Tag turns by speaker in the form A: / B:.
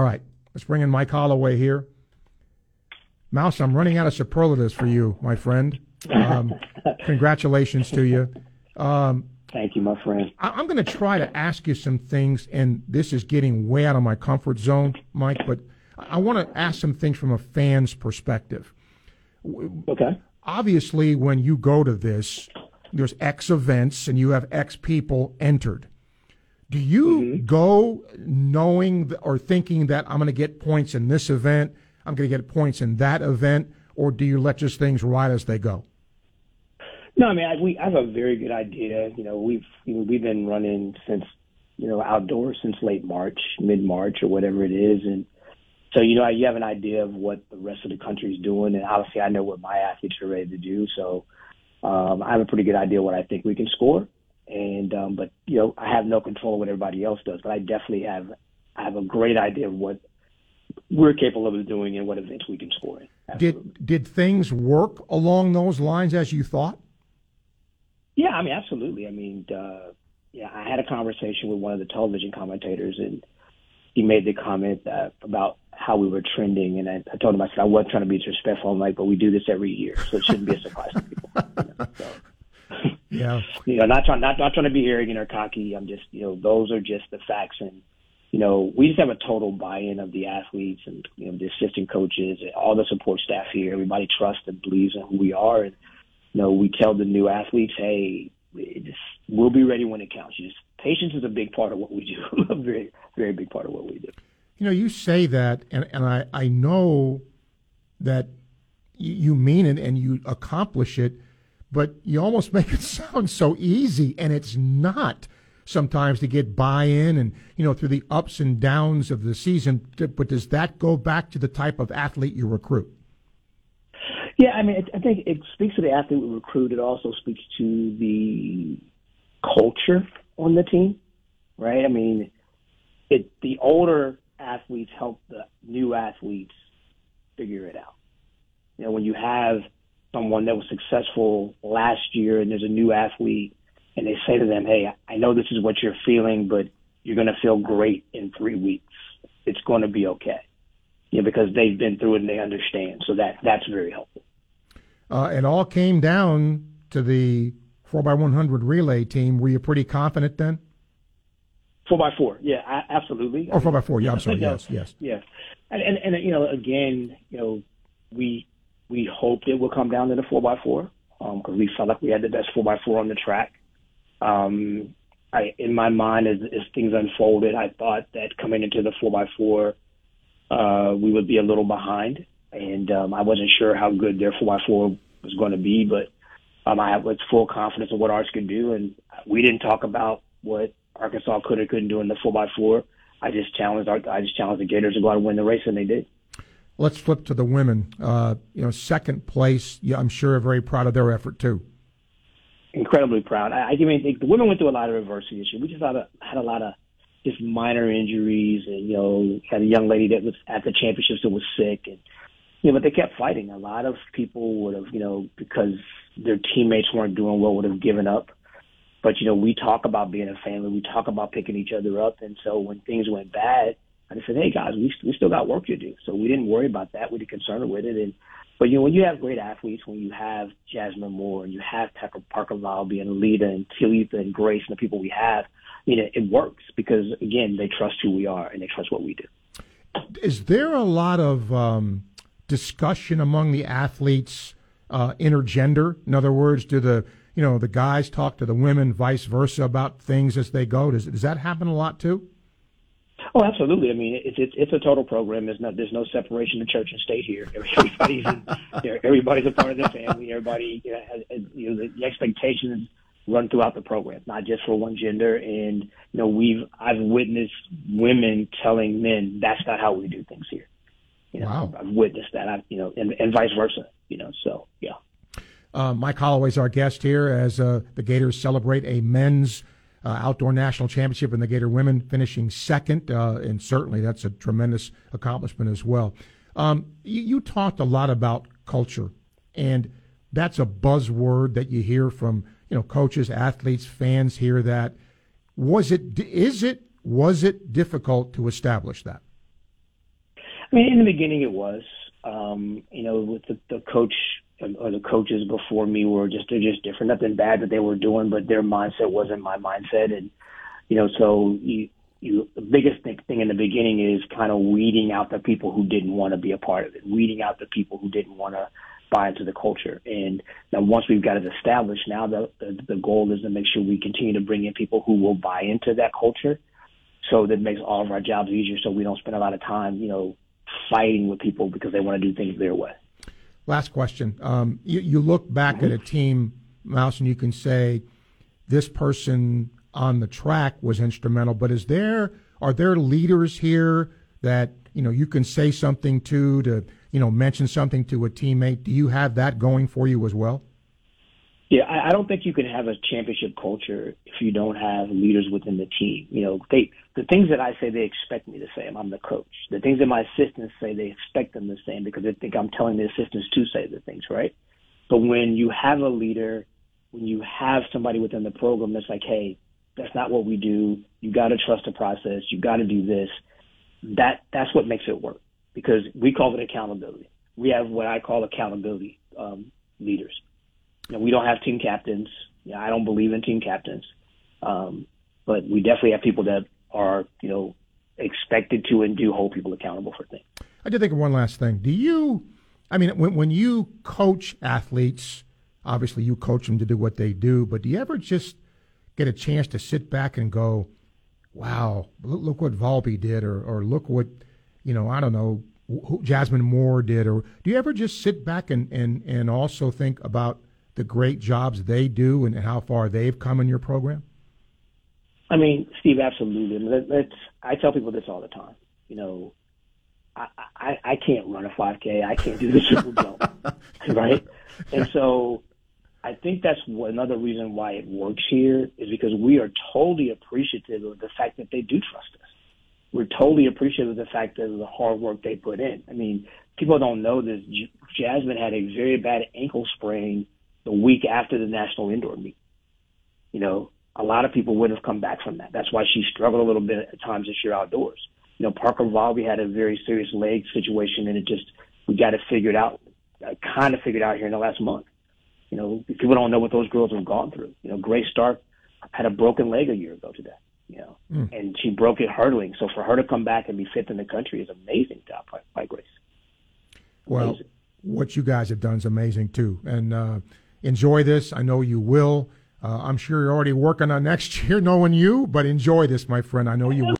A: All right, let's bring in Mike Holloway here. Mouse, I'm running out of superlatives for you, my friend. Um, congratulations to you. Um,
B: Thank you, my friend.
A: I, am going to try to ask you some things, and this is getting way out of my comfort zone, Mike, but I want to ask some things from a fan's perspective.
B: Okay.
A: Obviously, when you go to this, there's X events and you have X people entered. Do you mm-hmm. go knowing or thinking that I'm going to get points in this event, I'm going to get points in that event, or do you let just things ride as they go?
B: No, I mean I, we I have a very good idea. You know, we've you know, we've been running since you know outdoors since late March, mid March, or whatever it is, and so you know you have an idea of what the rest of the country is doing, and obviously I know what my athletes are ready to do. So um, I have a pretty good idea what I think we can score, and um, but you know I have no control of what everybody else does, but I definitely have I have a great idea of what we're capable of doing and what events we can score in.
A: Absolutely. Did did things work along those lines as you thought?
B: Yeah, I mean, absolutely. I mean, uh, yeah, I had a conversation with one of the television commentators, and he made the comment that, about how we were trending, and I, I told him I said I wasn't trying to be disrespectful. I'm like, but we do this every year, so it shouldn't be a surprise to people. You know, so.
A: Yeah,
B: you know, not trying not not trying to be arrogant or cocky. I'm just, you know, those are just the facts, and you know, we just have a total buy-in of the athletes and you know the assistant coaches, and all the support staff here. Everybody trusts and believes in who we are, and you know, we tell the new athletes, hey, just, we'll be ready when it counts. You just, patience is a big part of what we do, a very, very big part of what we do.
A: You know, you say that, and, and I, I know that you mean it and you accomplish it, but you almost make it sound so easy, and it's not sometimes to get buy-in and you know through the ups and downs of the season but does that go back to the type of athlete you recruit
B: yeah, I mean, I think it speaks to the athlete we recruit. It also speaks to the culture on the team, right? I mean, it the older athletes help the new athletes figure it out. You know, when you have someone that was successful last year and there's a new athlete and they say to them, "Hey, I know this is what you're feeling, but you're going to feel great in three weeks. It's going to be okay." You know, because they've been through it and they understand. So that that's very helpful.
A: Uh, it all came down to the 4x100 relay team. Were you pretty confident then?
B: 4x4, yeah, absolutely.
A: Or 4x4, yeah, I'm sorry, yes, yes.
B: Yeah. And, and, and, you know, again, you know, we we hoped it would come down to the 4x4 because um, we felt like we had the best 4x4 on the track. Um, I, in my mind, as, as things unfolded, I thought that coming into the 4x4, uh, we would be a little behind and um, I wasn't sure how good their 4x4 was going to be, but um, I have full confidence in what ours could do. And we didn't talk about what Arkansas could or couldn't do in the 4x4. I just challenged our, I just challenged the Gators to go out and win the race, and they did.
A: Let's flip to the women. Uh, you know, second place. Yeah, I'm sure are very proud of their effort too.
B: Incredibly proud. I, I mean, the women went through a lot of adversity this year. We just had a, had a lot of just minor injuries, and you know, had a young lady that was at the championships that was sick, and you know, but they kept fighting. A lot of people would have, you know, because their teammates weren't doing well, would have given up. But you know, we talk about being a family. We talk about picking each other up. And so when things went bad, said, "Hey guys, we we still got work to do." So we didn't worry about that. We didn't concern with it. And but you know, when you have great athletes, when you have Jasmine Moore and you have Parker, Parker Valby and Lita and Talitha and Grace and the people we have, you know, it works because again, they trust who we are and they trust what we do.
A: Is there a lot of um discussion among the athletes uh, intergender? In other words, do the you know the guys talk to the women, vice versa, about things as they go? Does does that happen a lot too?
B: Oh, absolutely. I mean, it's it's, it's a total program. There's no there's no separation of church and state here. Everybody's in, you know, everybody's a part of the family. Everybody, you know, has, you know the, the expectations run throughout the program, not just for one gender. And you know, we've I've witnessed women telling men that's not how we do things here. You know, wow. I've witnessed that. I've you know, and, and vice versa. You know, so yeah.
A: Uh, Mike Holloway's our guest here as uh, the Gators celebrate a men's uh, outdoor national championship and the Gator women finishing second, uh, and certainly that's a tremendous accomplishment as well. Um, you, you, talked a lot about culture, and that's a buzzword that you hear from you know coaches, athletes, fans. Hear that. Was it? Is it? Was it difficult to establish that?
B: I mean, in the beginning, it was. Um, you know, with the, the coach or the coaches before me were just they're just different. Nothing bad that they were doing, but their mindset wasn't my mindset, and you know, so you you the biggest thing, thing in the beginning is kind of weeding out the people who didn't want to be a part of it, weeding out the people who didn't want to buy into the culture. And now once we've got it established, now the, the the goal is to make sure we continue to bring in people who will buy into that culture. So that makes all of our jobs easier. So we don't spend a lot of time, you know, fighting with people because they want to do things their way.
A: Last question. Um, you, you look back mm-hmm. at a team, Mouse, and you can say this person on the track was instrumental. But is there are there leaders here that you know you can say something to to you know mention something to a teammate? Do you have that going for you as well?
B: Yeah, I, I don't think you can have a championship culture if you don't have leaders within the team. You know, they the things that I say they expect me to say. I'm the coach. The things that my assistants say they expect them to say because they think I'm telling the assistants to say the things, right? But when you have a leader, when you have somebody within the program that's like, hey, that's not what we do. You got to trust the process. You got to do this. That that's what makes it work because we call it accountability. We have what I call accountability um, leaders you know, we don't have team captains. You know, I don't believe in team captains. Um, but we definitely have people that are, you know, expected to and do hold people accountable for things.
A: I did think of one last thing. Do you, I mean, when, when you coach athletes, obviously you coach them to do what they do, but do you ever just get a chance to sit back and go, wow, look, look what Valby did, or, or look what, you know, I don't know, who Jasmine Moore did, or do you ever just sit back and, and, and also think about the great jobs they do and how far they've come in your program?
B: I mean, Steve, absolutely. let's. I tell people this all the time. You know, I, I I can't run a 5K. I can't do the triple jump, right? And so, I think that's another reason why it works here is because we are totally appreciative of the fact that they do trust us. We're totally appreciative of the fact that the hard work they put in. I mean, people don't know this. Jasmine had a very bad ankle sprain the week after the national indoor meet. You know, a lot of people wouldn't have come back from that. That's why she struggled a little bit at times this year outdoors. You know, Parker Valby had a very serious leg situation, and it just we got it figured out, uh, kind of figured out here in the last month. You know, people don't know what those girls have gone through. You know, Grace Stark had a broken leg a year ago today. You know, mm. and she broke it hurdling. So for her to come back and be fifth in the country is amazing job by, by Grace.
A: Amazing. Well, what you guys have done is amazing too, and. uh enjoy this. I know you will. Uh, I'm sure you're already working on next year, knowing you, but enjoy this, my friend. I know you will.